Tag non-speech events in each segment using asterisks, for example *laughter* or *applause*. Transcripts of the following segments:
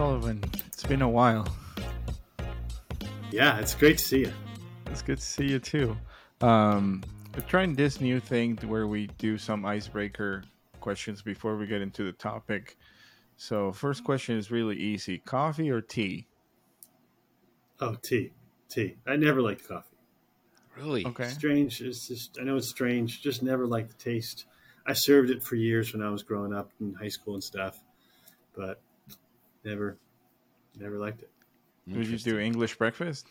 Sullivan. It's been a while. Yeah, it's great to see you. It's good to see you too. Um, we're trying this new thing where we do some icebreaker questions before we get into the topic. So, first question is really easy: coffee or tea? Oh, tea, tea. I never liked coffee. Really? Okay. Strange. It's just I know it's strange. Just never liked the taste. I served it for years when I was growing up in high school and stuff, but never, never liked it. Would you do English breakfast?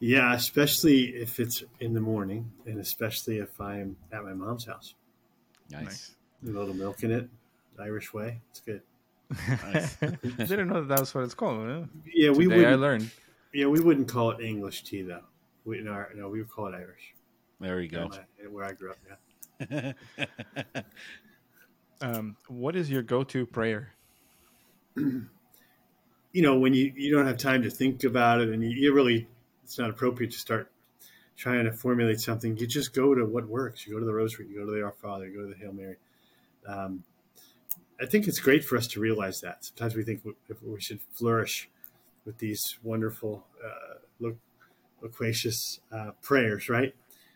Yeah, especially if it's in the morning, and especially if I'm at my mom's house. Nice. A little milk in it, Irish way. It's good. Nice. *laughs* Didn't know that, that was what it's called. Huh? Yeah, we Today I wouldn't. learned. Yeah, we wouldn't call it English tea though. We no, no we would call it Irish. There you go. in my- Where I grew up, yeah. *laughs* Um, what is your go-to prayer? *clears throat* you know when you you don't have time to think about it and you, you really it's not appropriate to start trying to formulate something. You just go to what works. You go to the rosary you go to the our father you go to the hail mary. Um, i think it's great for us to realize that. Sometimes we think we, we should flourish with these wonderful uh, lo- loquacious uh, prayers right?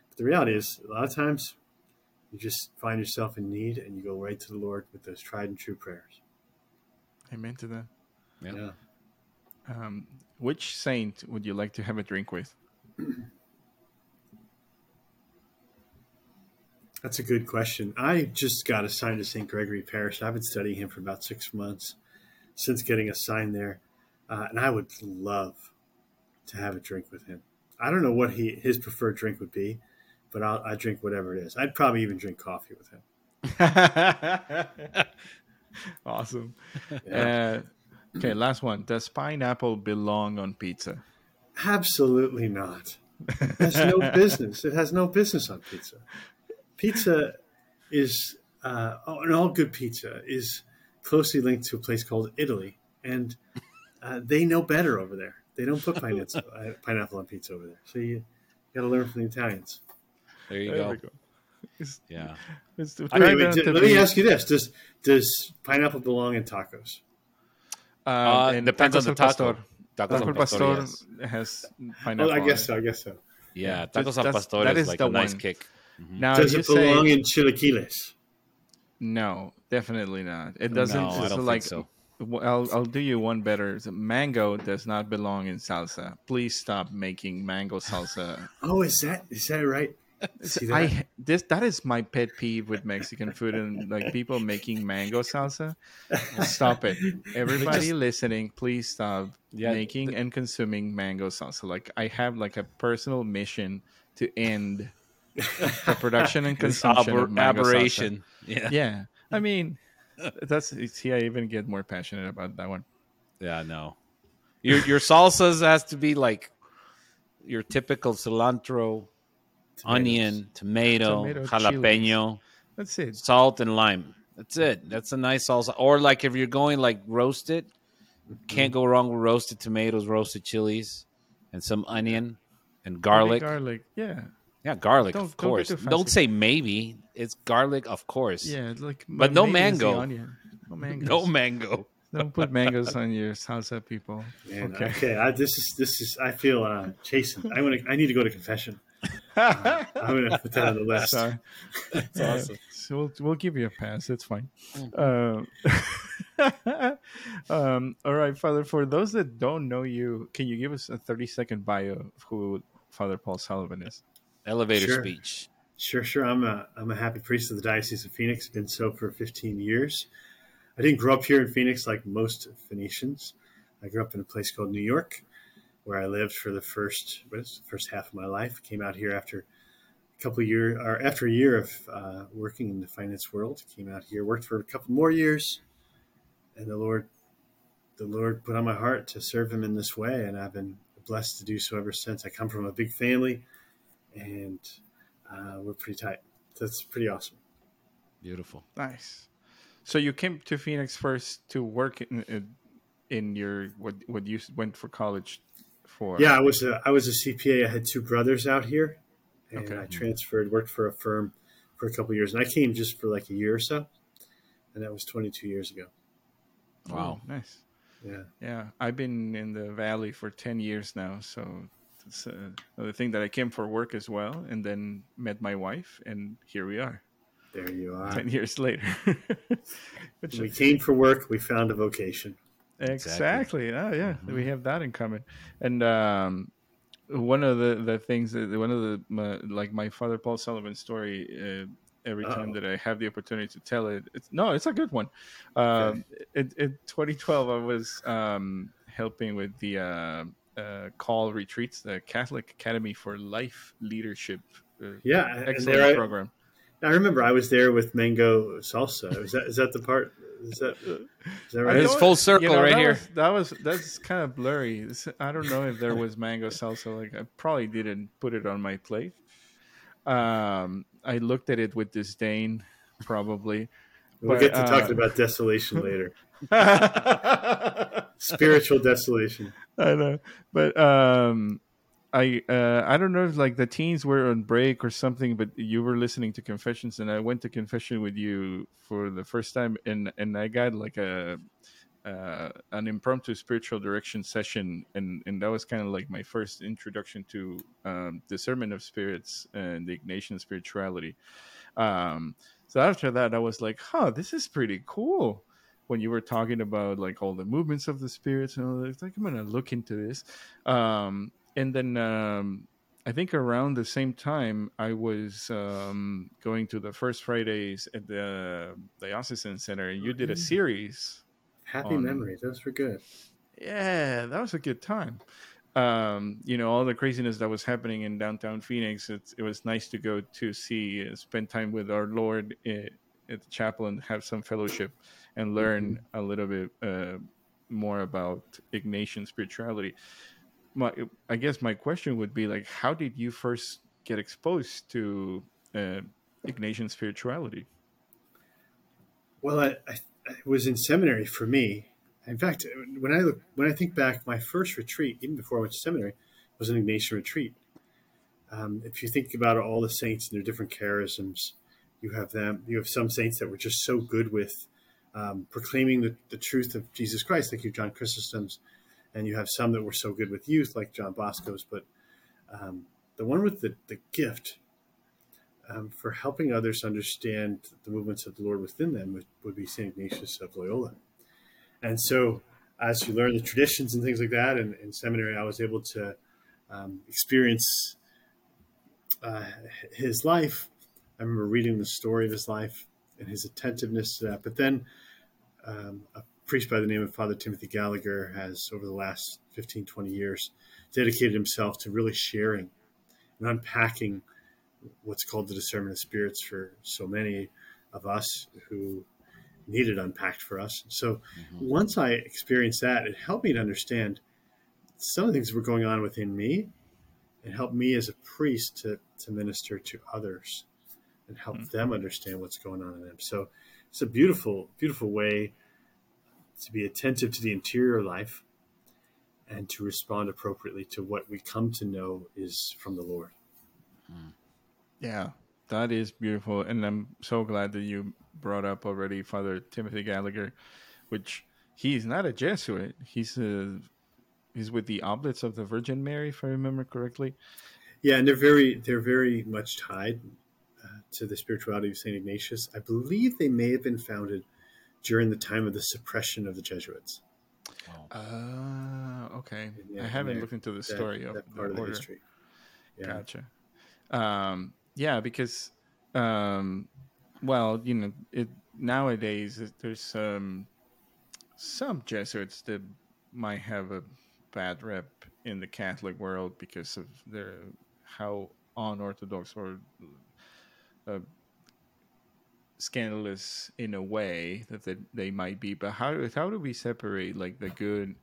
But the reality is a lot of times you just find yourself in need and you go right to the lord with those tried and true prayers Amen to that. Yeah. yeah Um, which saint would you like to have a drink with? *clears throat* That's a good question. I just got assigned to St. Gregory Parish. I've been studying him for about six months since getting assigned there, uh, and I would love to have a drink with him. I don't know what he his preferred drink would be, but I'll I drink whatever it is. I'd probably even drink coffee with him. *laughs* *laughs* awesome. Yeah. Uh, okay, last one. Does pineapple belong on pizza? Absolutely not. *laughs* It has no business. It has no business on pizza. Pizza is, uh, and all good pizza is closely linked to a place called Italy, and uh, they know better over there. They don't put pineapple, *laughs* uh, pineapple on pizza over there. So you got to learn from the Italians. There you There go. We go. It's, Yeah. it's I mean, wait, not d- to let me ask you this: Does does pineapple belong in tacos? Uh, Uh, and depends on the taco. pastor. Tacos al al pastor, pastor yes. has Oh, pineapple. I guess so. I guess so. Yeah, tacos al that's- pastor that is is like the a nice one. kick. Now Does it belong say in chilaquiles? no, definitely not. It doesn't. No, I don't like, think so. w- I'll I'll do you one better. The Mango does not belong in salsa. Please stop making mango salsa. Oh, is that is that right? *laughs* See? I this that is my pet peeve with Mexican food and like people making mango salsa. Stop it, *laughs* everybody listening! Please stop Yeah, making and consuming mango salsa. Like I have like a personal mission to end the production and *laughs* consumption aber- of mango salsa. aberration. Yeah. Yeah, I mean, that's see, I even get more passionate about that one. Yeah, no. Your your salsas has to be like your typical cilantro, onion, tomato, Tomato, jalapeno, That's it. salt, and lime. That's it. That's a nice salsa. Or like if you're going like roasted, can't go wrong with roasted tomatoes, roasted chilies, and some onion and garlic. garlic. Yeah, Yeah, garlic, Don't- of don't course. Don't, say maybe. It's garlic, of course. yeah. Like, But no maybe it's the mango. *laughs* No mangoes. No mango. Don't put mangoes on your salsa, people. Man, Okay. okay. I, this is this is. I feel uh, chastened. I want to. I need to go to confession. I'm gonna put that on the *laughs* list. Sorry. That's awesome. so we'll, we'll give you a pass. It's fine. Um, *laughs* um, all right, Father. For those that don't know you, can you give us a 30 second bio of who Father Paul Sullivan is? Elevator Sure. speech. Sure, sure. I'm a I'm a happy priest of the Diocese of Phoenix. Been so for 15 years. I didn't grow up here in Phoenix like most Phoenicians. I grew up in a place called New York, where I lived for the first what is it, first half of my life. Came out here after a couple of years, or after a year of uh, working in the finance world. Came out here, worked for a couple more years, and the Lord, the Lord put on my heart to serve Him in this way, and I've been blessed to do so ever since. I come from a big family, and uh, we're pretty tight. That's pretty awesome. Beautiful. Nice. So you came to Phoenix first to work in in, in your what what you went for college for? Yeah, I was a, I was a CPA. I had two brothers out here, and Okay. I transferred, worked for a firm for a couple of years, and I came just for like a year or so, and that was 22 years ago. Wow. Oh, nice. Yeah. Yeah, I've been in the valley for ten years now, so it's uh, another thing that I came for work as well, and then met my wife, and here we are, There you are. ten years later. *laughs* We came for work. We found a vocation. Exactly, oh yeah, Mhm. we have that in common. And um, one of the the things that one of the my, like my father Paul Sullivan story. Uh, Every time Uh-oh. that I have the opportunity to tell it, it's no, it's a good one. Um, in, in 2012, I was um, helping with the uh, uh, call retreats, the Catholic Academy for Life Leadership. Uh, Yeah, and excellent there I, program. I remember I was there with mango salsa. Is that is that the part? Is that is that right? It's full circle you know, right that here. Was, that was that's kind of blurry. It's- I don't know if there was mango salsa. Like I probably didn't put it on my plate. Um, I looked at it with disdain, probably. We'll but, get to uh, talking about desolation *laughs* later. Spiritual desolation. I know, but um, I uh, I don't know if like the teens were on break or something, but you were listening to confessions, and I went to confession with you for the first time, and and I got like a uh, an impromptu spiritual direction session, and and that was kind of like my first introduction to um, discernment of spirits and the Ignatian spirituality. Um, so after that, I was like, huh, this is pretty cool when you were talking about like all the movements of the spirits and all that, like I'm gonna look into this. Um, and then um, I think around the same time I was um, going to the first Fridays at the Diocesan Center, and you did a series. Happy On- memories. Those were good. Yeah, that was a good time. Um, you know, all the craziness that was happening in downtown Phoenix. It's, it was nice to go to see, uh, spend time with our Lord uh, at the chapel and have some fellowship and learn a little bit uh, more about Ignatian spirituality. My, I guess my question would be like, how did you first get exposed to uh, Ignatian spirituality? Well, I, I, was in seminary for me. In fact, when I look, when I think back, my first retreat, even before I went to seminary, was an Ignatian retreat. Um, if you think about all the saints and their different charisms, you have them. You have some saints that were just so good with um, proclaiming the, the truth of Jesus Christ, like you, John Chrysostom's, and you have some that were so good with youth, like John Bosco's. But um, the one with the, the gift um, for helping others understand the movements of the Lord within them would, would be St. Ignatius of Loyola. And so, as you learn the traditions and things like that, and in seminary, I was able to um, experience uh, his life. I remember reading the story of his life and his attentiveness to that. But then, um, a priest by the name of Father Timothy Gallagher has, over the last 15, 20 years, dedicated himself to really sharing and unpacking what's called the discernment of spirits for so many of us who need it unpacked for us. So mm-hmm. once I experienced that, it helped me to understand some of the things that were going on within me. and helped me as a priest to, to minister to others and help hmm. them understand what's going on in them. So it's a beautiful, beautiful way to be attentive to the interior life and to respond appropriately to what we come to know is from the Lord. Yeah, that is beautiful, and I'm so glad that you brought up already Father Timothy Gallagher, which he's not a Jesuit. He's a he's with the Oblates of the Virgin Mary, if I remember correctly. Yeah, and they're very they're very much tied uh, to the spirituality of Saint Ignatius. I believe they may have been founded during the time of the suppression of the Jesuits. Uh, okay. Yeah, I haven't yeah, looked into the That- story of that the part of the order. history. Yeah. Gotcha. Um, yeah, because um, well, you know, it nowadays it- there's um, some Jesuits that might have a bad rep in the Catholic world because of their how unorthodox or uh, scandalous in a way that they, they might be. But how how do we separate like the good,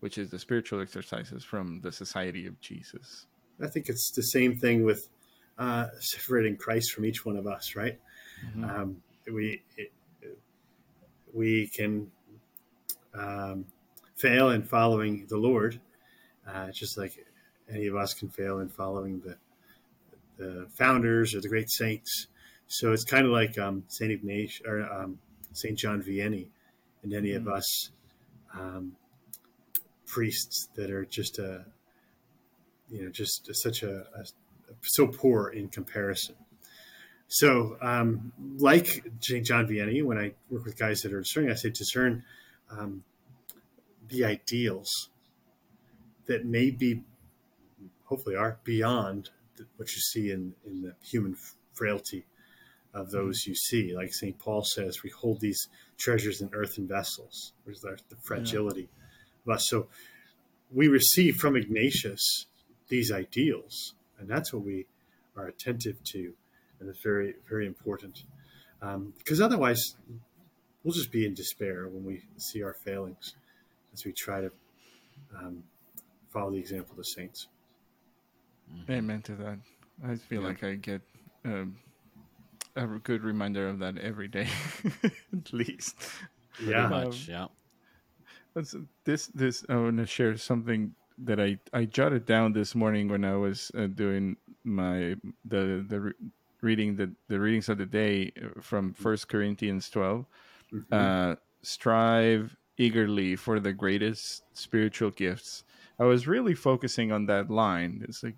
which is the spiritual exercises, from the Society of Jesus? I think it's the same thing with uh, separating Christ from each one of us, right? Mhm. Um, we it, we can um, fail in following the Lord, uh, just like any of us can fail in following the the founders or the great saints. So it's kind of like um, Saint Ignatius or um, Saint John Vianney, and any of us um, priests that are just a, you know, just such a, a so poor in comparison. So, um, like St. John Vianney, when I work with guys that are discerning, I say discern um, the ideals that may be, hopefully, are beyond what you see in, in the human frailty of those you see. Like St. Paul says, we hold these treasures in earthen vessels, which is the fragility yeah. of us. So we receive from Ignatius these ideals, and that's what we are attentive to, and it's very, very important. Um, because otherwise, we'll just be in despair when we see our failings as we try to um, follow the example of the saints. Amen to that. I feel yeah. like I get um, a good reminder of that every day, *laughs* at least. Yeah, much. Yeah. This this I want to share something that I I jotted down this morning when I was uh, doing my the the re- reading the the readings of the day uh, from First Corinthians 12 mm-hmm. uh, strive eagerly for the greatest spiritual gifts. I was really focusing on that line. It's like,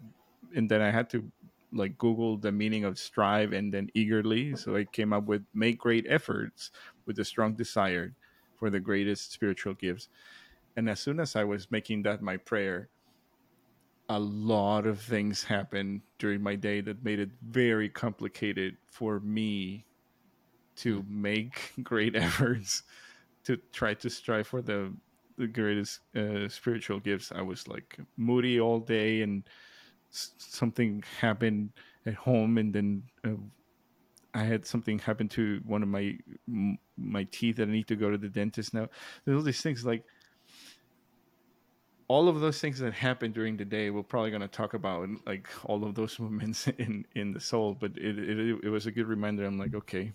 and then I had to like Google the meaning of strive and then eagerly. So I came up with make great efforts with a strong desire for the greatest spiritual gifts. And as soon as I was making that my prayer, a lot of things happened during my day that made it very complicated for me to make *laughs* great efforts to try to strive for the the greatest uh, spiritual gifts. I was like moody all day and something happened at home, and then uh, I had something happen to one of my my teeth that I need to go to the dentist now. There's all these things like all of those things that happen during the day we're probably going to talk about like all of those *laughs* moments in in the soul but it, it it was a good reminder i'm like okay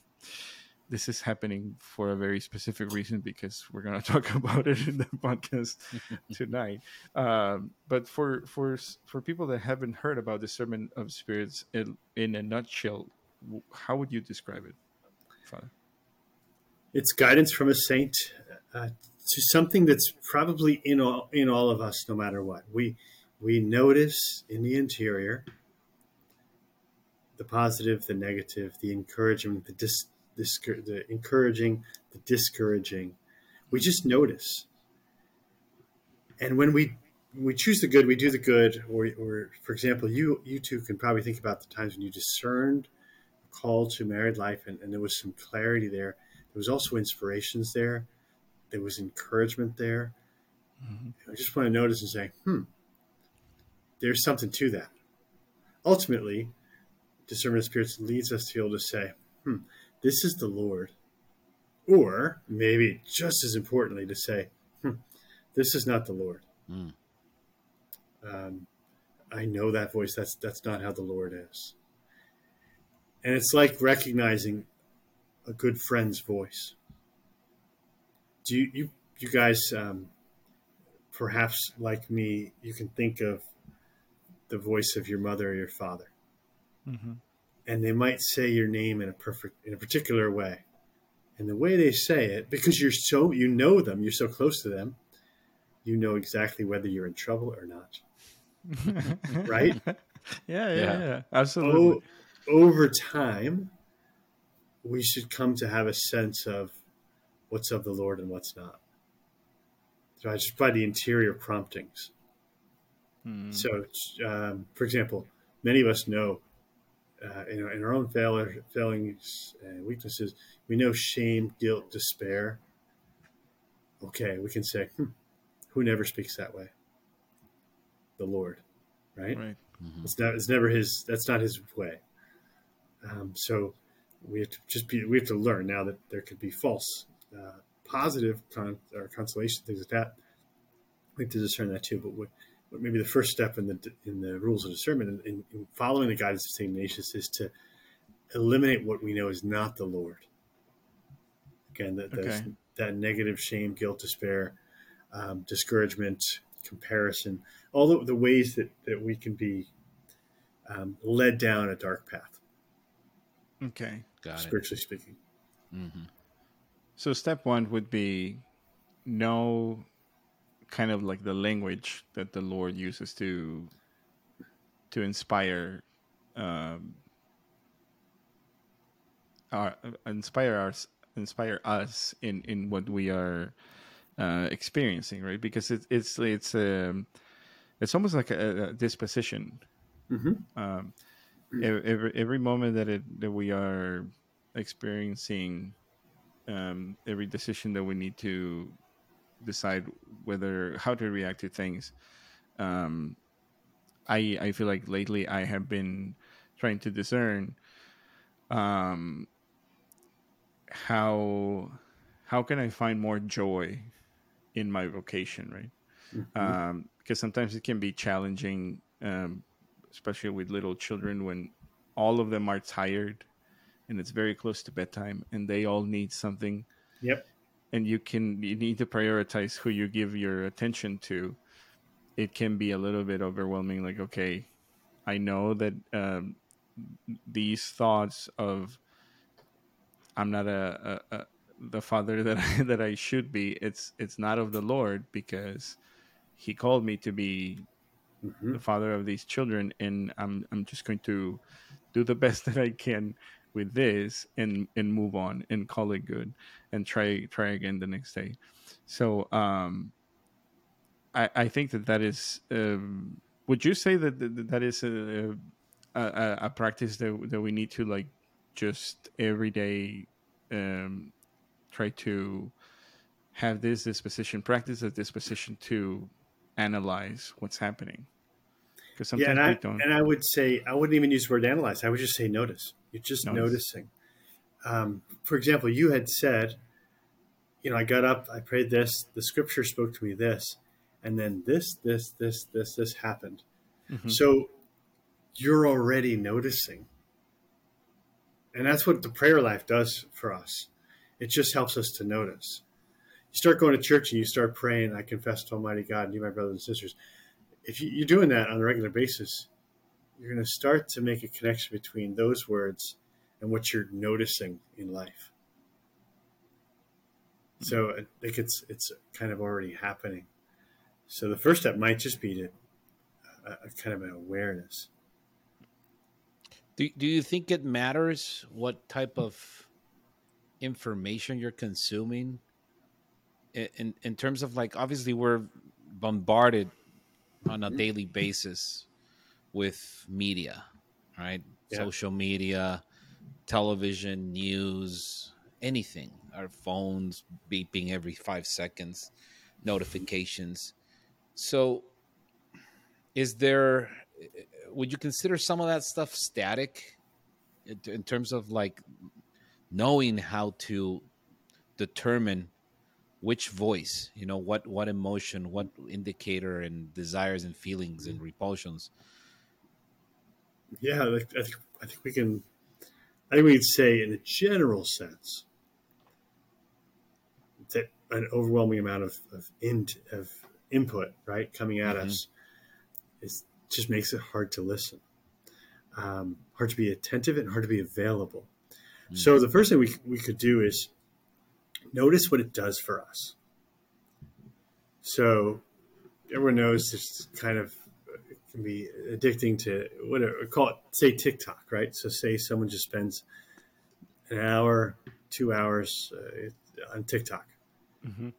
this is happening for a very specific reason because we're going *laughs* to talk about it in the podcast *laughs* tonight. Um, but for for for people that haven't heard about discernment of spirits in, in a nutshell, how would you describe it, Father? It's guidance from a saint uh, to something that's probably in all in all of us, no matter what. We we notice in the interior the positive, the negative, the encouragement, the dis- the encouraging, the discouraging. We just notice. And when we we choose the good, we do the good. Or, or for example, you you two can probably think about the times when you discerned a call to married life, and, and there was some clarity there. There was also inspirations there. There was encouragement there. Mm-hmm. I just want to notice and say, hmm, there's something to that. Ultimately, discernment of spirits leads us to be able to say, hmm, this is the Lord. Or maybe just as importantly, to say, hmm, this is not the Lord. Mm. Um, I know that voice. That's that's not how the Lord is. And it's like recognizing a good friend's voice. Do you you, you guys, um, perhaps like me, you can think of the voice of your mother or your father. Mm-hmm and they might say your name in a perfect in a particular way. And the way they say it because you're so you know them you're so close to them you know exactly whether you're in trouble or not. *laughs* Right? Yeah, yeah yeah. yeah, absolutely. O- over time we should come to have a sense of what's of the lord and what's not. So just by the interior promptings. Hmm. so um, for example many of us know uh, in, in, our own failure, failings and weaknesses, we know shame, guilt, despair. Okay, we can say, hmm, who never speaks that way? The Lord, right? Right. Mm-hmm. It's not. It's never his. That's not his way. Um, so we have to just be. We have to learn now that there could be false, uh, positive con- or consolation things like that. We have to discern that too. But maybe the first step in the in the rules of discernment in, in following the guidance of Saint Ignatius is to eliminate what we know is not the Lord. Again, that okay. that negative shame, guilt, despair, um, discouragement, comparison, all the, the, ways that, that we can be um, led down a dark path. Okay, got spiritually it. speaking. Mm-hmm. So step one would be know kind of like the language that the Lord uses to to inspire um, our inspire us inspire us in in what we are uh, experiencing, right? Because it's it's it's um, it's almost like a, a disposition. Mm-hmm. Um, every every moment that it that we are experiencing, um, every decision that we need to decide whether how to react to things. Um, I I feel like lately I have been trying to discern um, how how can I find more joy in my vocation, right? Mm-hmm. Um, because sometimes it can be challenging, um, especially with little children when all of them are tired and it's very close to bedtime and they all need something. Yep. And you can you need to prioritize who you give your attention to. It can be a little bit overwhelming. Like, okay, I know that um, these thoughts of I'm not a, a, a the father *laughs* that I, that I should be. It's it's not of the Lord because He called me to be Mm-hmm. the father of these children, and I'm I'm just going to do the *laughs* best that I can with this and and move on and call it good and try try again the next day. So um, I I think that that is. Um, would you say that that, that is a, a a practice that that we need to like just every day um, try to have this disposition, practice a disposition to analyze what's happening. Because sometimes yeah, and I, don't. and I would say I wouldn't even use the word analyze. I would just say notice. You're just Notice. noticing. Um, for example, you had said, you know, I got up, I prayed this, the scripture spoke to me this, and then this, this, this, this, this happened. Mhm. So you're already noticing. And that's what the prayer life does for us. It just helps us to notice. You start going to church and you start praying, I confess to Almighty God and you, my brothers and sisters. If you're doing that on a regular basis, you're going to start to make a connection between those words and what you're noticing in life. So I think it's it's kind of already happening. So the first step might just be to a, a kind of an awareness. Do, do you think it matters what type of information you're consuming? In, in, in terms of like, obviously, we're bombarded on a mm. daily basis with media, right? Yeah. Social media, television, news, anything. Our phones beeping every five seconds, notifications. So, is there would you consider some of that stuff static in, in terms of like knowing how to determine which voice you know what what emotion what indicator and desires and feelings and repulsions Yeah, I think, I think we can. I think we could say, in a general sense, that an overwhelming amount of of, in, of input, right, coming at Mhm. us, is just makes it hard to listen, um, hard to be attentive, and hard to be available. So the first thing we we could do is notice what it does for us. So everyone knows this kind of can be addicting to whatever call it say TikTok, right? So say someone just spends an hour, two hours uh, on TikTok. hmm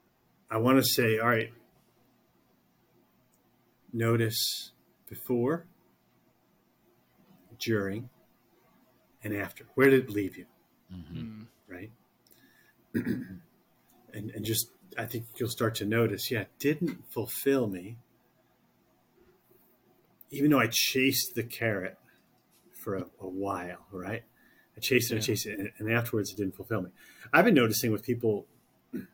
I want to say, all right, notice before, during, and after. Where did it leave you? Mhm. right? *clears throat* and and just I think you'll start to notice, yeah, it didn't fulfill me. Even though I chased the carrot for a, a while, right? I chased it, I chased it, and, and afterwards it didn't fulfill me. I've been noticing with people, *clears throat* and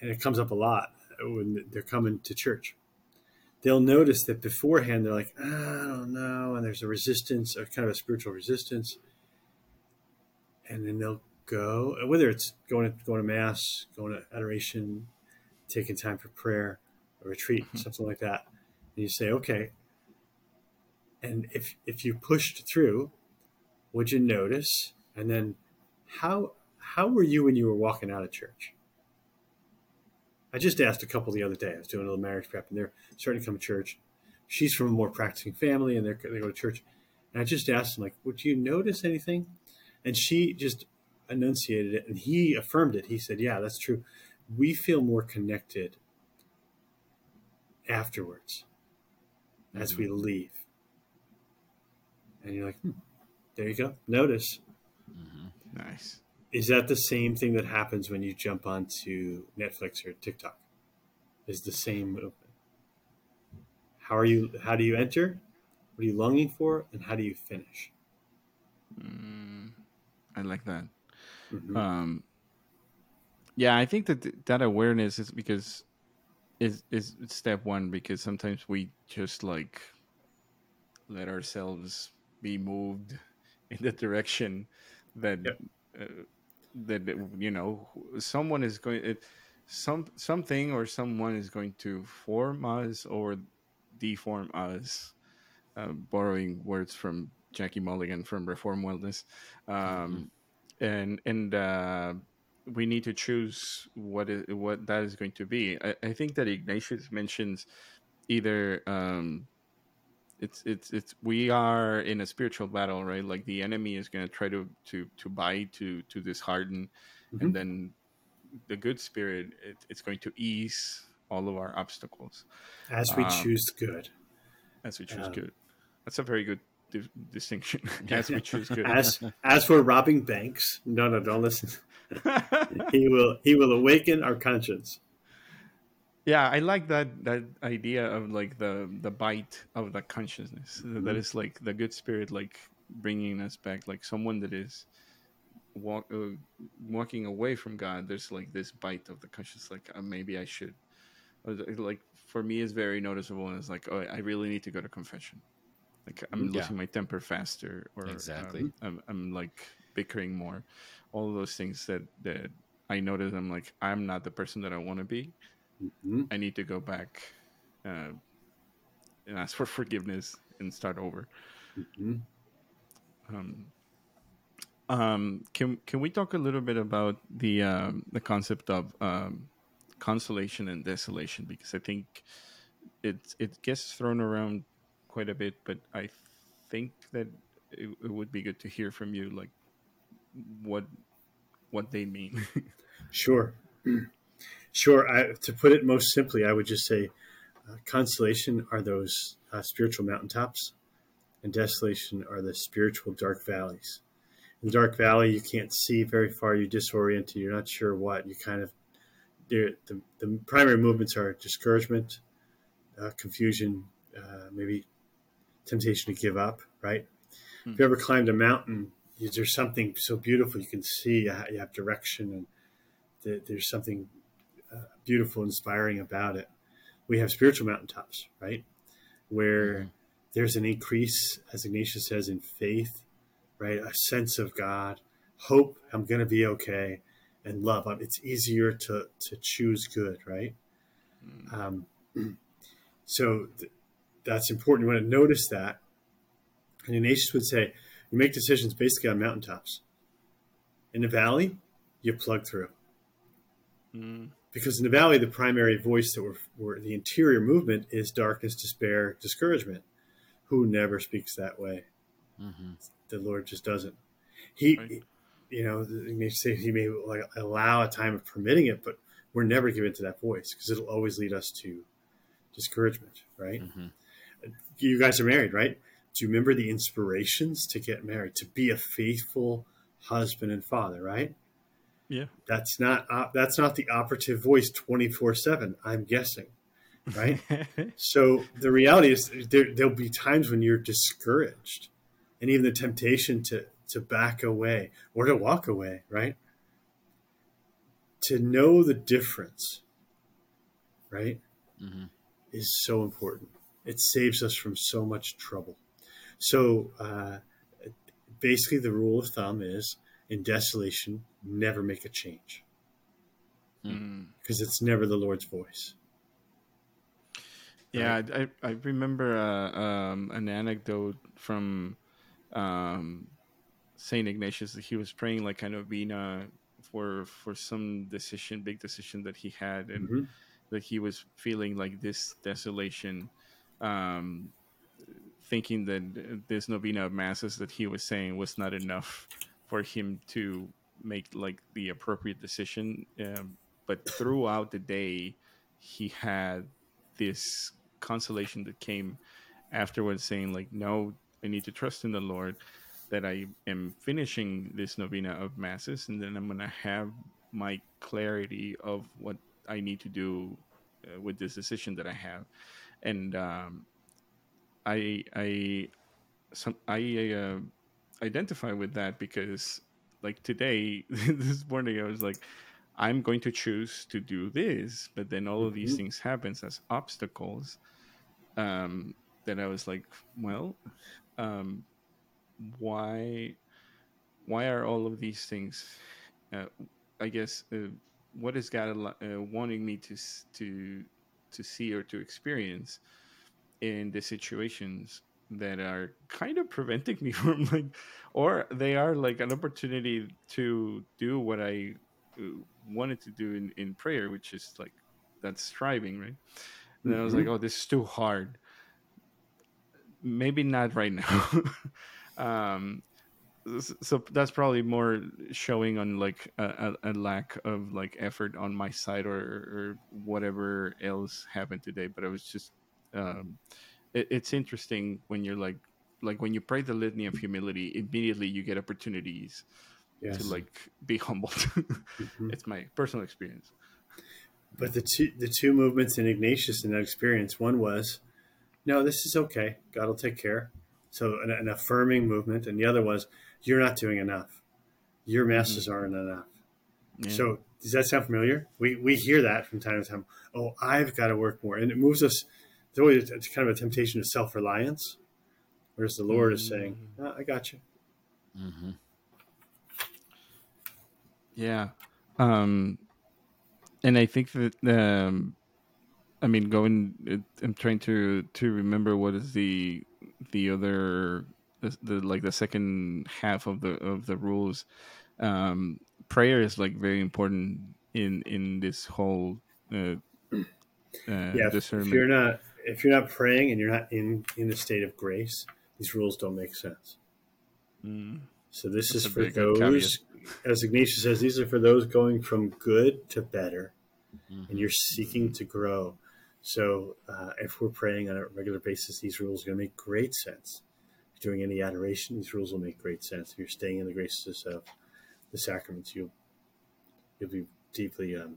it comes up a lot when they're coming to church. They'll notice that beforehand they're like, "Ah, I don't know, and there's a resistance, a kind of a spiritual resistance and then they'll go whether it's going to going to mass, going to adoration, taking time for prayer, a retreat, something like that. And you say, okay. And if if you pushed through, would you notice? And then how how were you when you were walking out of church? I just asked a couple the other day. I was doing a little marriage prep, and they're starting to come to church. She's from a more practicing family, and they they go to church. And I just asked them, like, "Would you notice anything?" And she just enunciated it, and he affirmed it. He said, "Yeah, that's true. We feel more connected afterwards as mm-hmm. we leave." And you're like, hmm, "There you go. Notice." Nice. Is that the same thing that happens when you jump onto Netflix or TikTok? Is the same movement? How are you? How do you enter? What are you longing for, and how do you finish? Mm, I like that. Mhm. Um, yeah, I think that that awareness is because is is step one because sometimes we just like let ourselves be moved in the direction that Yep. uh, that you know someone is going it, some something or someone is going to form us or deform us uh, borrowing words from Jackie Mulligan from Reform Wellness um, and and uh, we need to choose what is what that is going to be. I, I think that Ignatius mentions either um, it's it's it's we are in a spiritual battle, right? Like the enemy is going to try to to to bite to to dishearten, Mhm. and then the good spirit it, it's going to ease all of our obstacles As we um, choose good, as we choose Um, good. That's a very good di- distinction. *laughs* as we choose good. as as for robbing banks, no, no, don't listen. *laughs* He will he will awaken our conscience. Yeah, I like that that idea of like the the bite of the consciousness. That Mhm. is like the good spirit, like bringing us back, like someone that is walk uh, walking away from God. There's like this bite of the conscience, like uh, maybe I should. Like for me, is very noticeable, and it's like, oh, I really need to go to confession. Like I'm Yeah. losing my temper faster, or Exactly. um, I'm, I'm like bickering more. All of those things that that I notice. I'm like, I'm not the person that I want to be. Mhm. I need to go back uh, and ask for forgiveness and start over. Mhm. Um, um, can can we talk a little bit about the um, the concept of um, consolation and desolation? Because I think it it gets thrown around quite a bit, but I think that it, it would be good to hear from you, like what what they mean. *laughs* Sure, *clears throat* sure. I, to put it most simply, I would just say uh, consolation are those uh, spiritual mountaintops, and desolation are the spiritual dark valleys. In the dark valley, you can't see very far. You're disoriented. You're not sure what. You kind of the the, primary movements are discouragement, uh, confusion, uh, maybe temptation to give up. Right. If you ever climbed a mountain, there's something so beautiful you can see. You have direction and there's something beautiful, inspiring about it. We have spiritual mountaintops, right? Where there's an increase, as Ignatius says, in faith, right? A sense of God, hope, I'm going to be okay, and love. Um, It's easier to, to choose good, right? Um, *clears throat* so th- that's important. You want to notice that. And Ignatius would say, you make decisions basically on mountaintops. In the valley, you plug through Mm, because in the valley the primary voice that we're, we're the interior movement is darkness despair discouragement. Who never speaks that way? Hmm the lord just doesn't. He Right. you know he may say he may like allow a time of permitting it but we're never given to that voice because it'll always lead us to discouragement right? Hmm you guys are married right? Do you remember the inspirations to get married? To be a faithful husband and father right yeah. that's not uh, that's not the operative voice 24/7 i'm guessing right? *laughs* So the reality is there, there'll be times when you're discouraged and even the temptation to to back away or to walk away right? To know the difference right hmm is so important. It saves us from so much trouble. So uh, basically the rule of thumb is in desolation never make a change Mm. because it's never the lord's voice Yeah, I, I remember uh, um, an anecdote from um, Saint Ignatius. That he was praying like kind a novena for for some decision, big decision that he had, and Mhm. that he was feeling like this desolation, um, thinking that this novena of masses that he was saying was not enough for him to make like the appropriate decision. Um, but throughout the day, he had this consolation that came afterwards, saying like, "No, I need to trust in the Lord." That I am finishing this novena of masses, and then I'm gonna have my clarity of what I need to do uh, with this decision that I have, and um, I I some I uh, identify with that because like today *laughs* this morning I was like I'm going to choose to do this, but then all of these Mhm. things happens as obstacles. Um, that I was like, well, um, why why are all of these things? Uh, I guess uh, what is God uh, wanting me to to to see or to experience in the situations that are kind of preventing me *laughs* from like, or they are like an opportunity to do what I uh, wanted to do in, in prayer, which is like that's striving, right? And then I was like, oh, this is too hard. Maybe not right *laughs* now. um, so that's probably more showing on like a, a, a lack of like effort on my side or, or whatever else happened today. But I was just, um, it, it's interesting when you're like, like when you pray the litany of humility, immediately you get opportunities Yes. to like be humbled. *laughs* Mhm. it's my personal experience. But the two the two movements in Ignatius in that experience, one was, no, this is okay. God will take care. So an, an affirming movement, and the other was, you're not doing enough. Your masses aren't enough. Yeah. So does that sound familiar? We we hear that from time to time. Oh, I've got to work more, and it moves us. It's always it's kind of a temptation of self reliance, whereas the Lord is saying, "Ah, "I got you." hmm Yeah. Um and I think that um I mean going it- I'm trying to to remember what is the the other the, the like the second half of the of the rules um prayer is like very important in in this whole uh, uh Yeah, if, if discernment you're not if you're not praying and you're not in in a state of grace, these rules don't make sense. Mm. So this That's is for those, as Ignatius says, these are for those going from good to better, Mm-hmm. and you're seeking to grow. So uh, if we're praying on a regular basis, these rules are going to make great sense. If you're doing any adoration, these rules will make great sense. If you're staying in the graces of the sacraments, you'll you'll be deeply um,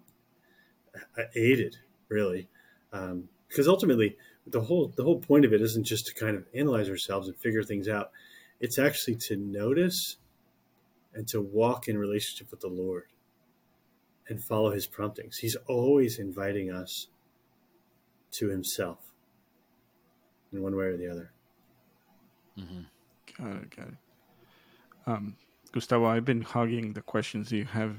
aided, really, um, because ultimately the whole the whole point of it isn't just to kind of analyze ourselves and figure things out. It's actually to notice and to walk in relationship with the Lord and follow His promptings. He's always inviting us to Himself in one way or the other. hmm Got it, got it. Um Gustavo, I've been hogging the questions. You have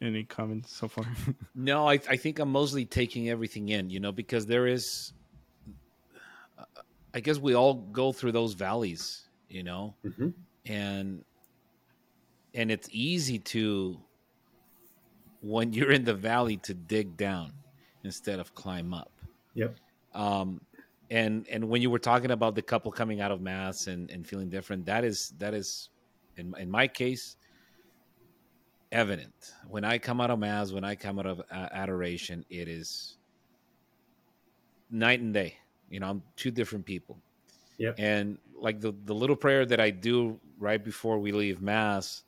any comments so far? *laughs* No, I, I think I'm mostly taking everything in, you know, because there is, I guess we all go through those valleys, you know, Mhm. and and it's easy to when *laughs* you're in the valley to dig down instead of climb up. Yep. Um, and and when you were talking about the couple coming out of mass and, and feeling different, that is that is in in my case evident. When I come out of mass, when I come out of uh, adoration, it is night and day. You know, I'm two different people. Yep. And like the the little prayer that I do right before we leave mass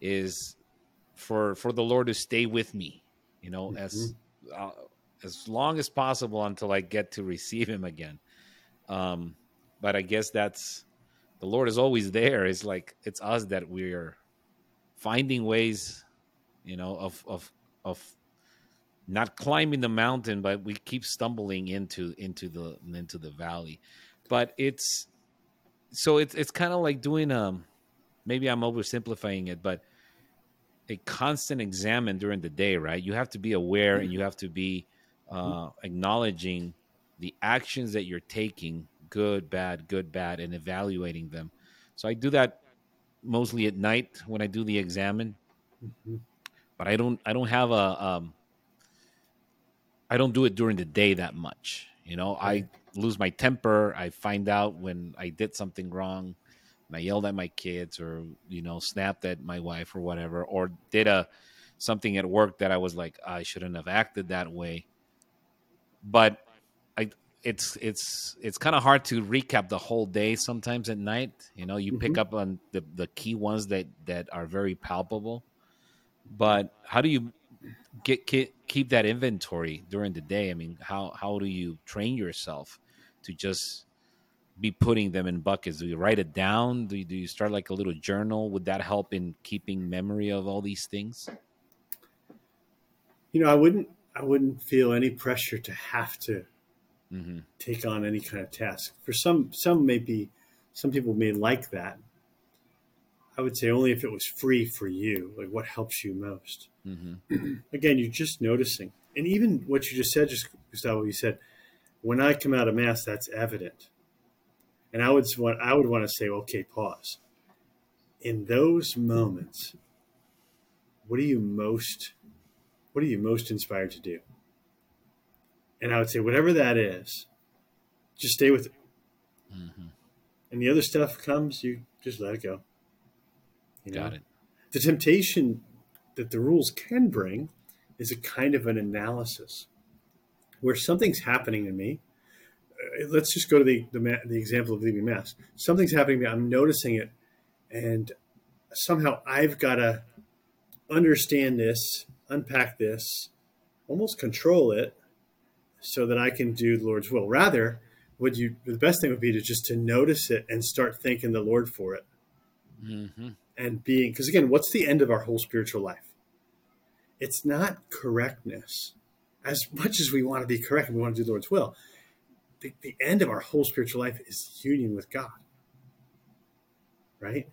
is for for the Lord to stay with me. You know, as uh, as long as possible until I get to receive Him again. Um, but I guess that's the Lord is always there. It's like it's us that we're finding ways, you know, of of of not climbing the mountain, but we keep stumbling into into the into the valley. But it's so it's it's kind of like doing um maybe I'm oversimplifying it, but a constant examen during the day, right? You have to be aware and you have to be uh, acknowledging the actions that you're taking, good, bad, good, bad, and evaluating them. So I do that mostly at night when I do the examen. Mhm. but I don't I don't have a um, I don't do it during the day that much. You know, I lose my temper. I find out when I did something wrong. And I yelled at my kids, or you know, snapped at my wife, or whatever, or did a something at work that I was like, I shouldn't have acted that way. But it's it's it's kind of hard to recap the whole day sometimes at night. You know, you mm-hmm. pick up on the the key ones that that are very palpable. But how do you get, get keep that inventory during the day? I mean, how how do you train yourself to just be putting them in buckets? Do you write it down? Do you, do you start like a little journal? Would that help in keeping memory of all these things? You know, I wouldn't I wouldn't feel any pressure to have to mm-hmm. take on any kind of task. For some some maybe some people may like that. I would say only if it was free for you, like what helps you most. Mm-hmm. *clears throat* Again, you're just noticing. And even what you just said, just Gustavo, you said, when I come out of mass, that's evident. And I would want I would want to say, okay, pause. In those moments, what are you most what are you most inspired to do? And I would say, whatever that is, just stay with it. Mm-hmm. And the other stuff comes, you just let it go. You know? Got it. The temptation that the rules can bring is a kind of an analysis where something's happening in me. Uh, let's just go to the, the, the example of leaving mass. Something's happening to me. I'm noticing it, and somehow I've got to understand this unpack this, almost control it, so that I can do the Lord's will. Rather, would you the best thing would be to just to notice it and start thanking the Lord for it, mm-hmm. and being because again, what's the end of our whole spiritual life? It's not correctness. As much as we want to be correct and we want to do the Lord's will, the, the end of our whole spiritual life is union with God. Right?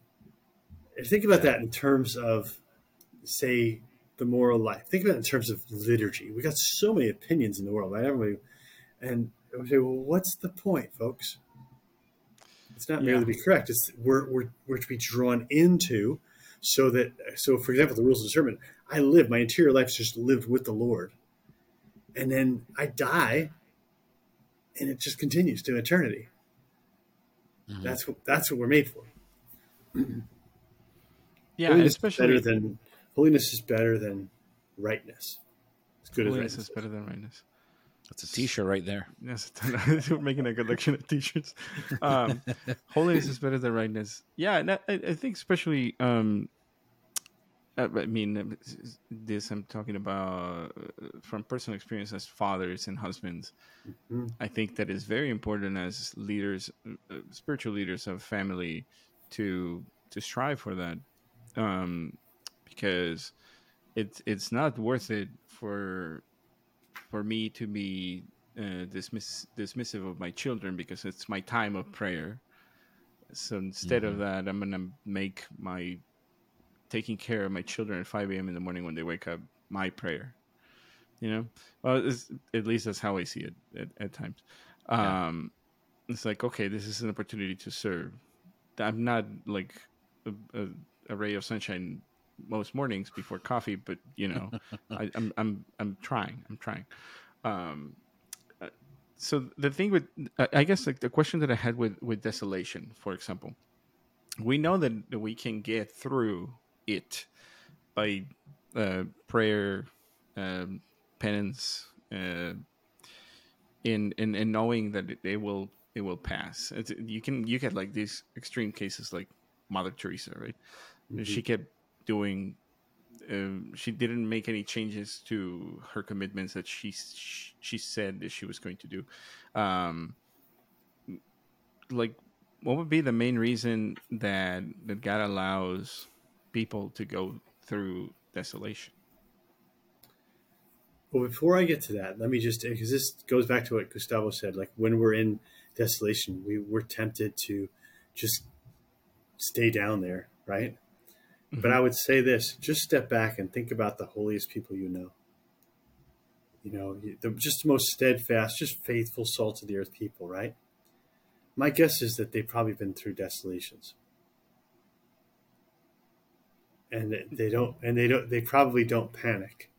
And think about that in terms of, say, the moral life. Think about it in terms of liturgy. We got so many opinions in the world, right? Everybody, and we say, well, what's the point, folks? It's not merely to be correct. It's we're, we're, we're to be drawn into so that, so for example, the rules of discernment, I live, my interior life is just lived with the Lord. And then I die and it just continues to eternity. Mm-hmm. That's what, that's what we're made for. yeah, especially better than Holiness is better than rightness. As good Holiness as rightness. is better than rightness. That's a T-shirt right there. Yes, *laughs* we're making a collection of T-shirts. Um, *laughs* holiness is better than rightness. Yeah, I, I, think especially. Um, uh, I mean, this I'm talking about uh, from personal experience as fathers and husbands. Mm-hmm. I think that is very important as leaders, uh, spiritual leaders of family, to to strive for that. Um, because it's it's not worth it for for me to be uh, dismiss, dismissive of my children because it's my time of prayer. So instead mm-hmm. of that, I'm gonna make my taking care of my children at 5 a.m. in the morning when they wake up my prayer. You know, well, at least that's how I see it at, at times. Um. It's like okay, this is an opportunity to serve. I'm not like a, a, a ray of sunshine most mornings before coffee, but you know, I, am I'm, I'm I'm trying. I'm trying. Um, uh, so the thing with I guess like the question that I had with with desolation, for example, we know that, that we can get through it by uh, prayer, um, penance, uh, in, in in knowing that it, it will it will pass. It's, you can you get like these extreme cases like Mother Teresa, right? Mm-hmm. She kept doing uh, she didn't make any changes to her commitments that she she said that she was going to do. Um, like, what would be the main reason that that God allows people to go through desolation? Well, before I get to that, let me just because this goes back to what Gustavo said. Like when we're in desolation, we we're tempted to just stay down there, right? Mm-hmm. But I would say this just step back and think about the holiest people you know. You know, the just the most steadfast, just faithful, salt of the earth people, right? My guess is that they've probably been through desolations. and they don't and they don't they probably don't panic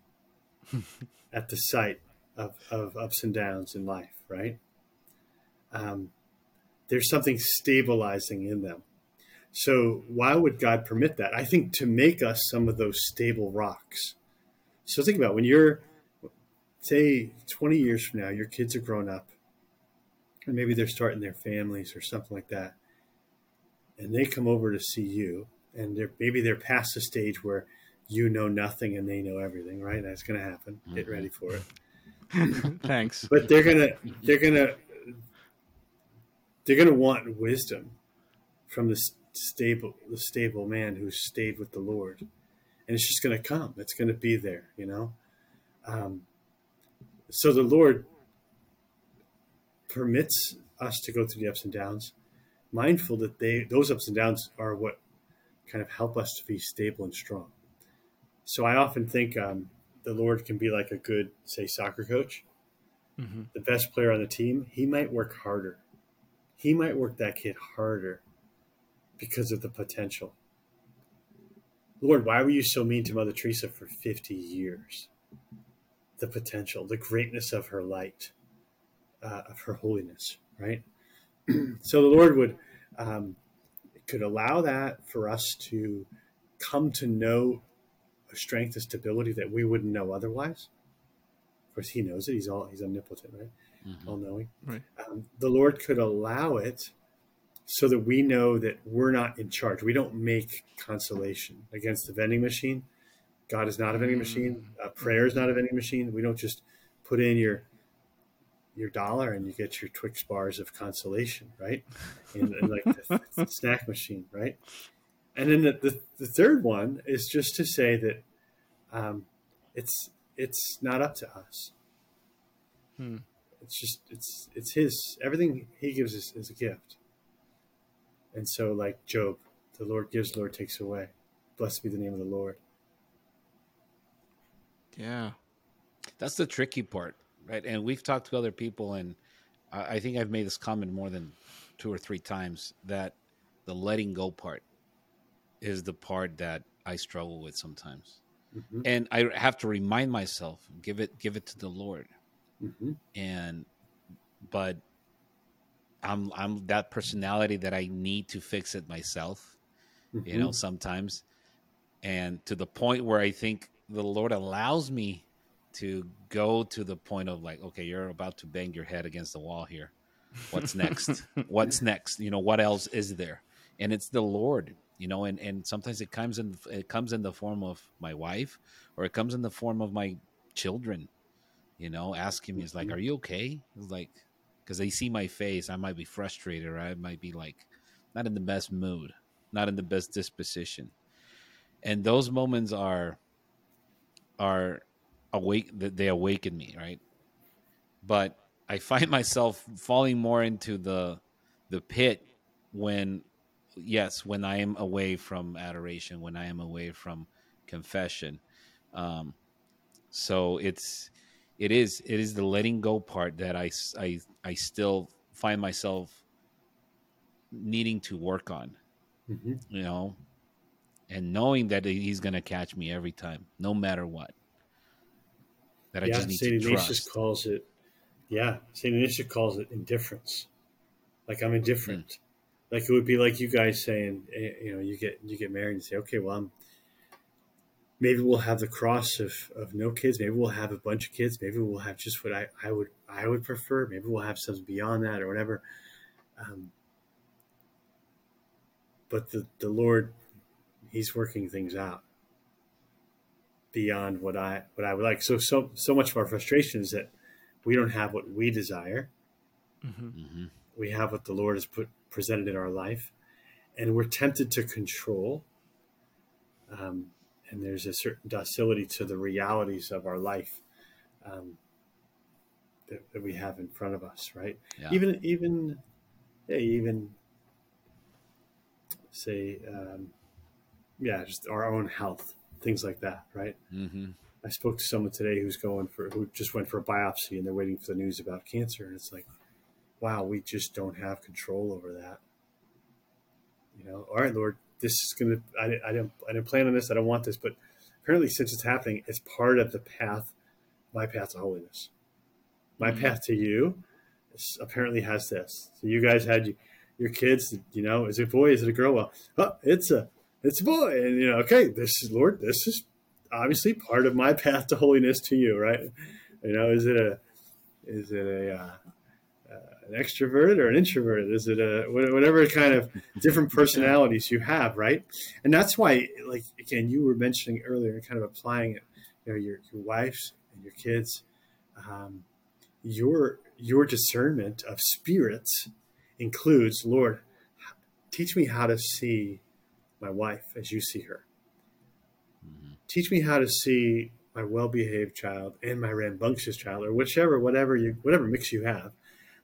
*laughs* at the sight of, of ups and downs in life right um, there's something stabilizing in them so why would god permit that? I think to make us some of those stable rocks. So think about when you're say 20 years from now your kids are grown up and maybe they're starting their families or something like that and they come over to see you and they're maybe they're past the stage where you know nothing and they know everything right? That's going to happen. Get Mhm. ready for it. *laughs* Thanks. but they're gonna they're gonna they're gonna want wisdom from the s- stable the stable man who stayed with the lord. And it's just gonna come. It's gonna be there you know? Um, so the lord permits us to go through the ups and downs mindful that they those ups and downs are what kind of help us to be stable and strong. So i often think um, the lord can be like a good say soccer coach. Hmm the best player on the team, he might work harder. He might work that kid harder because of the potential. Lord, why were you so mean to Mother Teresa for 50 years? The potential, the greatness of her light, uh, of her holiness, right? *clears throat* so the Lord would um, could allow that for us to come to know a strength and stability that we wouldn't know otherwise. Of course, He knows it. He's all He's omnipotent, right? Mhm. all knowing. Right. Um, the Lord could allow it so that we know that we're not in charge. We don't make consolation against the vending machine. God is not a vending machine. Uh, prayer is not a vending machine. We don't just put in your your dollar and you get your Twix bars of consolation, right? And, and like the, the snack machine, right? And then the, the, the third one is just to say that um, it's it's not up to us Hmm. it's just it's it's his everything he gives us is a gift and so like job the lord gives the lord takes away blessed be the name of the lord Yeah. That's the tricky part, right? And we've talked to other people, and I think I've made this comment more than two or three times that the letting go part is the part that I struggle with sometimes. Mhm, And I have to remind myself, give it, give it to the Lord. mhm, And, but I'm, I'm that personality that I need to fix it myself you know mhm. sometimes. And to the point where i think the lord allows me to go to the point of like okay you're about to bang your head against the wall here. What's next? *laughs* What's next? You know what else is there? And it's the lord you know and and sometimes it comes in it comes in the form of my wife or it comes in the form of my children you know asking me is like Mhm. are you okay? It's like because they see my face i might be frustrated or i might be like not in the best mood not in the best disposition. And those moments are are awake that they awaken me right? But i find *laughs* myself falling more into the the pit when yes when i am away from adoration when i am away from confession. Um so it's it is it is the letting go part that I, I I still find myself needing to work on Mhm. you know, and knowing that he's going to catch me every time, no matter what. That I just need saint to ignatius trust. calls it yeah saint ignatius calls it indifference like i'm indifferent like it would be like you guys saying eh, you know you get you get married and say okay well i'm maybe we'll have the cross of, of no kids maybe we'll have a bunch of kids maybe we'll have just what i, I would i would prefer maybe we'll have something beyond that or whatever. Um, but the, the lord he's working things out beyond what i what i would like. So so so much of our frustration is that we don't have what we desire. Hmm hmm we have what the lord has put presented in our life and we're tempted to control um, and there's a certain docility to the realities of our life um, that, that we have in front of us right? Yeah. even even yeah, even say um, yeah just our own health things like that right? Hmm i spoke to someone today who's going for who just went for a biopsy and they're waiting for the news about cancer and it's like wow we just don't have control over that. You know? All right lord this is gonna. I, I didn't I didn't plan on this. I don't want this, but apparently, since it's happening, it's part of the path, my path to holiness. My Mhm. path to you, apparently has this. So you guys had you, your kids. You know, is it a boy? Is it a girl? Well, oh, it's a it's a boy, and you know, okay, this is Lord. This is obviously part of my path to holiness to you, right? You know, is it a is it a uh, an extroverted or an introvert? Is it a whatever kind of different personalities you have, right? And that's why, like again, you were mentioning earlier, kind of applying it. You know, your your wives and your kids, um, your your discernment of spirits includes, Lord, teach me how to see my wife as you see her. Mhm. Teach me how to see my well-behaved child and my rambunctious child, or whichever, whatever you, whatever mix you have.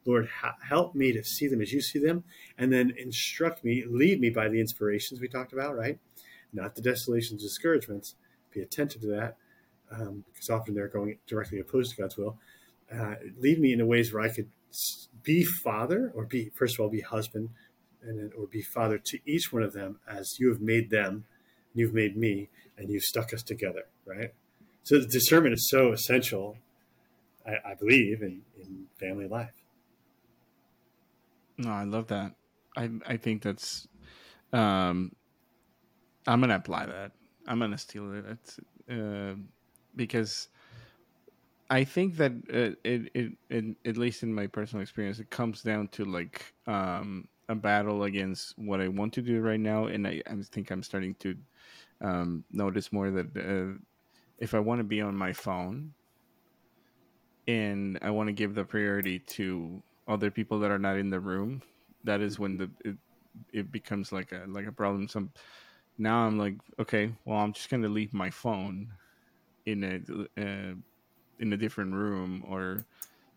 Lord, help me to see them as you see them, and then instruct me, lead me by the inspirations we talked about, right? Not the desolations, discouragements. Be attentive to that, um, because often they're going directly opposed to God's will. Uh, lead me in ways where I could be father, or be first of all be husband, and then, or be father to each one of them as you have made them, you've made me, and you've stuck us together, right? So the discernment is so essential, I, I believe, in, in family life. No, I love that. I I think that's um I'm gonna apply that. I'm gonna steal it. Uh, because I think that uh, it, it it at least in my personal experience, it comes down to like um a battle against what I want to do right now, and I, I think I'm starting to um notice more that uh, if I want to be on my phone and I want to give the priority to other people that are not in the room, that is when the it, it becomes like a like a problem. Some now I'm like, okay, well, I'm just gonna leave my phone in a uh, in a different room or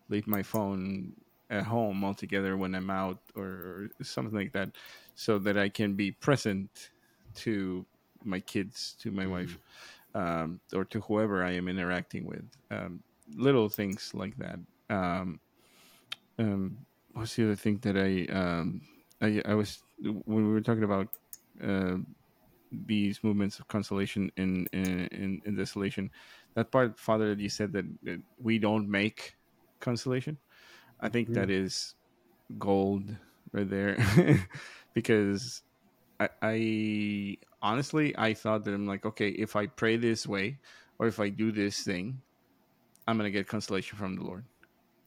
leave my phone at home altogether when I'm out or, or something like that, so that I can be present to my kids, to my wife, um, or to whoever I am interacting with. Um, little things like that. Um, um, what's the other thing that I um, I, I was when we were talking about uh, these movements of consolation in in, in desolation that part father that you said that, that we don't make consolation i think that is gold right there. *laughs* Because I, I honestly i thought that i'm like okay if i pray this way or if i do this thing i'm gonna get consolation from the lord.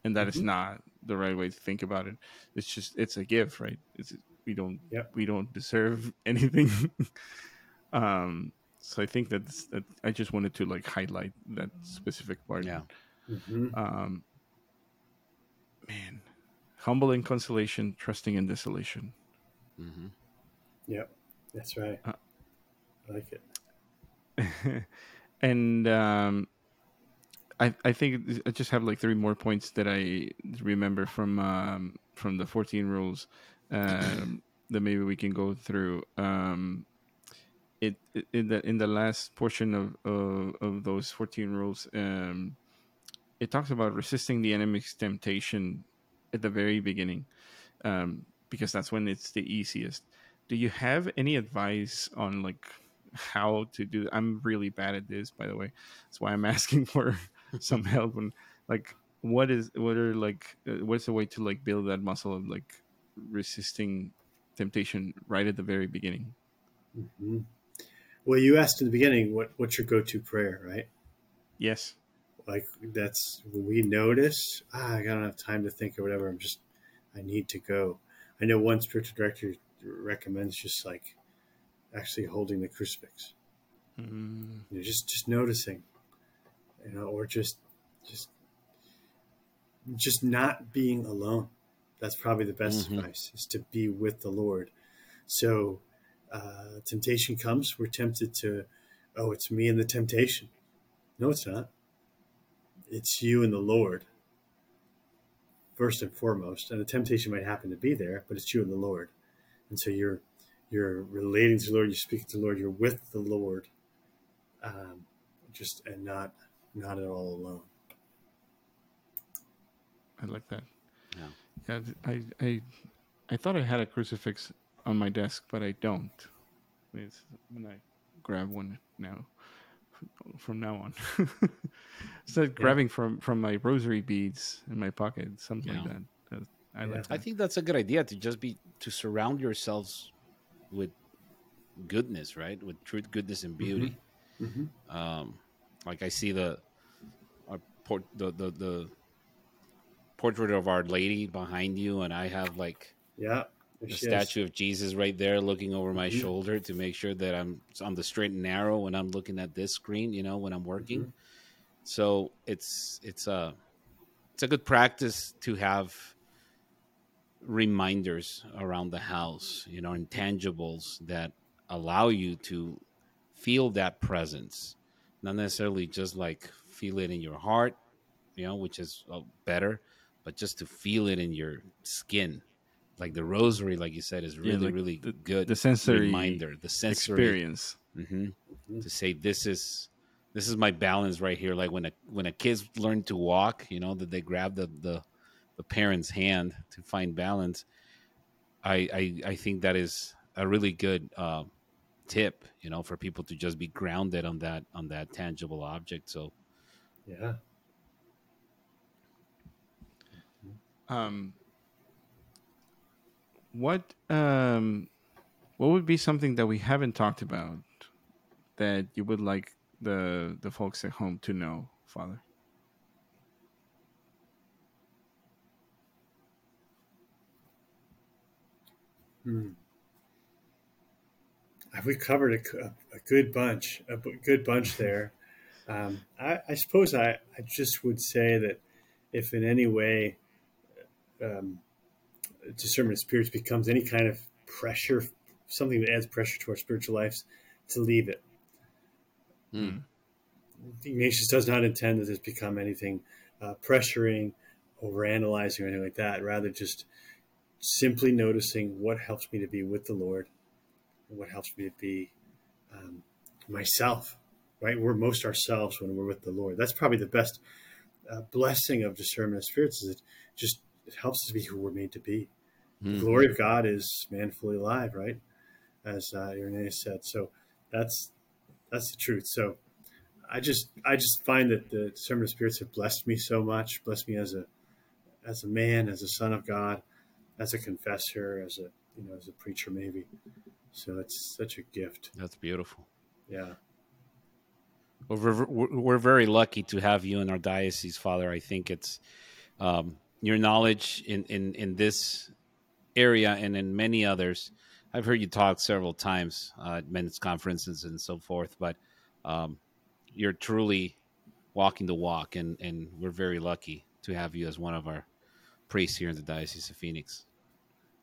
And that is Mhm. not the right way to think about it it's just it's a gift right it's we don't Yep. we don't deserve *laughs* anything um so i think that's that i just wanted to like highlight that specific part Yeah. hmm um man humble in consolation trusting in desolation hmm Yep, that's right. Uh, I like it. *laughs* and um I, I think I just have like three more points that I remember from um, from the 14 rules um, that maybe we can go through. Um, it, in the in the last portion of of, of those 14 rules, um, it talks about resisting the enemy's temptation at the very beginning, um, because that's when it's the easiest. Do you have any advice on like how to do? I'm really bad at this, by the way. That's why I'm *laughs* asking for *laughs* some help and like what is what are like uh, what's the way to like build that muscle of like resisting temptation right at the very beginning hmm Well, you asked in the beginning what what's your go-to prayer, right? yes Like that's when we notice ah, I don't have time to think or whatever. I'm just I need to go. I know one spiritual director recommends just like actually holding the crucifix. mm, You know, just just noticing, you know, or just just just not being alone. That's probably the best Mhm. advice is to be with the Lord. So uh, temptation comes, we're tempted to, oh, it's me and the temptation. No, it's not. It's you and the Lord first and foremost. And the temptation might happen to be there, but it's you and the Lord. And so you're you're relating to the Lord, you're speaking to the Lord, you're with the Lord um, just and not not at all alone. i like that Yeah. yeah i i i thought i had a crucifix on my desk but i don't It's when I grab one now. From now on, *laughs* instead yeah. grabbing from from my rosary beads in my pocket, something yeah. like that. I like. That. I think that's a good idea to just be to surround yourselves with goodness, right? With truth, goodness, and beauty. Mm-hmm. Mm-hmm. Um, like I see the, port, the the the portrait of Our Lady behind you, and I have like yeah the statue is. of Jesus right there looking over my mm-hmm. shoulder to make sure that I'm on the straight and narrow when I'm looking at this screen, you know, when I'm working. Mm-hmm. So it's it's a it's a good practice to have reminders around the house, you know, intangibles that allow you to feel that presence, not necessarily just like feel it in your heart, you know, which is uh, better, but just to feel it in your skin like the rosary, like you said, is really yeah, like really the, good. The sensory reminder, the sensory experience mm-hmm, mm-hmm. to say this is this is my balance right here. Like when a when a kids learn to walk, you know that they grab the the, the parent's hand to find balance. I, I I think that is a really good uh, tip, you know, for people to just be grounded on that on that tangible object. So, yeah. Um, what um, what would be something that we haven't talked about that you would like the the folks at home to know, Father? Hmm. We covered a, a, good bunch, a good bunch *laughs* there. Um, I, I, suppose I, I just would say that if in any way um, discernment of spirits becomes any kind of pressure, something that adds pressure to our spiritual lives, to leave it. Hmm. Ignatius does not intend that this become anything uh, pressuring, overanalyzing, or anything like that. Rather, just simply noticing what helps me to be with the Lord, what helps me to be um, myself. Right, we're most ourselves when we're with the Lord. That's probably the best uh, blessing of discernment of spirits. Is it just it helps us be who we're made to be. Mm-hmm. The hmm. glory of God is man fully alive, right? As uh, Irenaeus said. So that's that's the truth. So I just I just find that the discernment of spirits have blessed me so much, blessed me as a as a man, as a son of God, as a confessor, as a you know as a preacher maybe. So it's such a gift. That's beautiful. Yeah. Well, we're, we're very lucky to have you in our diocese, Father. I think it's um, your knowledge in, in, in this area and in many others. I've heard you talk several times uh, at men's conferences and so forth, but um, you're truly walking the walk, and, and we're very lucky to have you as one of our priests here in the Diocese of Phoenix.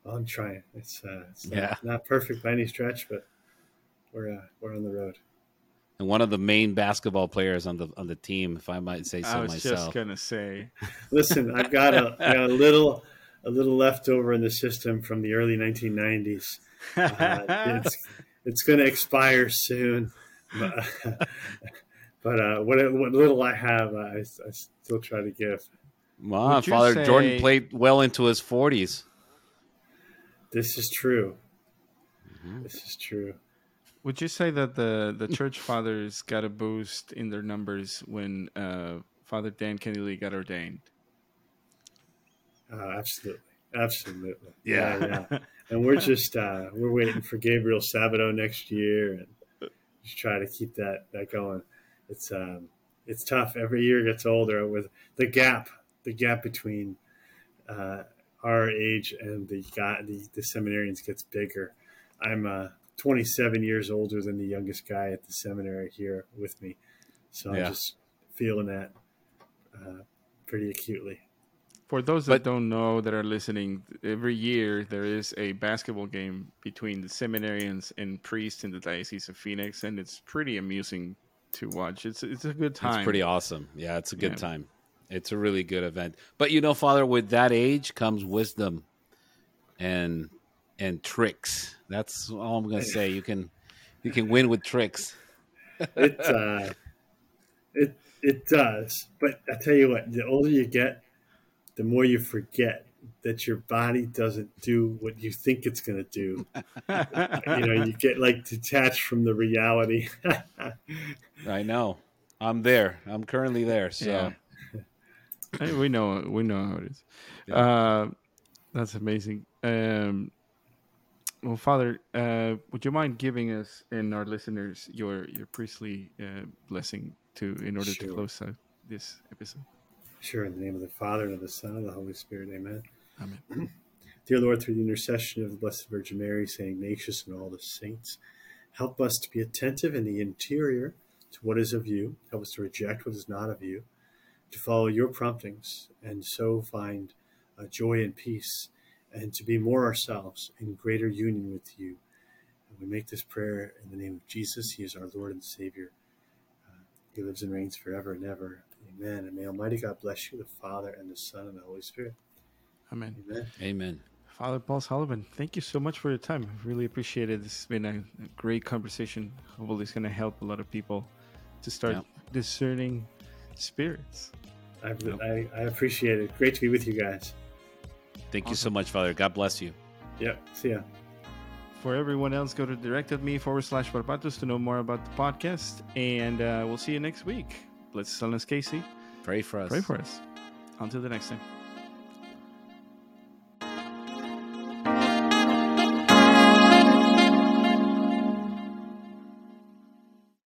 Well, I'm trying. It's, uh, it's not, yeah. not perfect by any stretch, but we're uh, we're on the road and one of the main basketball players on the on the team, if I might say so myself. I was myself. just gonna say. Listen, I've got a, *laughs* got a little a little leftover in the system from the early 1990s. Uh, it's it's going to expire soon, but, *laughs* but uh, what what little I have, I, I still try to give. Wow, Father say... Jordan played well into his 40s. This is true. Mm-hmm. This is true. Would you say that the the church fathers got a boost in their numbers when uh, Father Dan Kennedy got ordained? Uh, absolutely, absolutely. Yeah, yeah. and we're just uh, we're waiting for Gabriel Sabato next year, and just try to keep that that going. It's um, it's tough. Every year gets older with the gap, the gap between uh, our age and the, the the seminarians gets bigger. I'm uh, 27 years older than the youngest guy at the seminary here with me. So yeah. I'm just feeling that uh, pretty acutely. For those that but, don't know that are listening, every year there is a basketball game between the seminarians and priests in the Diocese of Phoenix, and it's pretty amusing to watch. It's it's a good time. It's pretty awesome. Yeah, it's a good yeah. time. It's a really good event. But you know, Father, with that age comes wisdom and and tricks. That's all I'm gonna say. You can you can win with tricks. *laughs* it uh, it it does, but I tell you what, the older you get, the more you forget that your body doesn't do what you think it's going to do. *laughs* you know, you get like detached from the reality. *laughs* I know. I'm there. I'm currently there. So Yeah. Hey, we know we know how it is. Yeah. Uh, that's amazing. Um, well, Father, uh, would you mind giving us and our listeners your your priestly uh, blessing to in order to close out this episode? sure, in the name of the Father, and of the Son, and of the Holy Spirit, amen. Amen. *clears throat* Dear Lord, through the intercession of the Blessed Virgin Mary, Saint Ignatius, and all the saints, help us to be attentive in the interior to what is of you. Help us to reject what is not of you, to follow your promptings, and so find uh, joy and peace, and to be more ourselves in greater union with you. And we make this prayer in the name of Jesus. He is our Lord and Savior. Uh, he lives and reigns forever and ever. Amen. And may Almighty God bless you, the Father, and the Son, and the Holy Spirit. Amen. Amen. Amen. Father Paul Sullivan, thank you so much for your time. I really appreciate it. This has been a, a great conversation. Hopefully, it's going to help a lot of people to start Yeah. discerning spirits. I, Yep. I, I appreciate it. Great to be with you guys. Thank you so much, Father. God bless you. Yep. See ya. For everyone else, go to directedme forward slash barbatos to know more about the podcast. And uh, we'll see you next week. Bless Solanus Casey. Pray for us. Pray for us. Until the next time.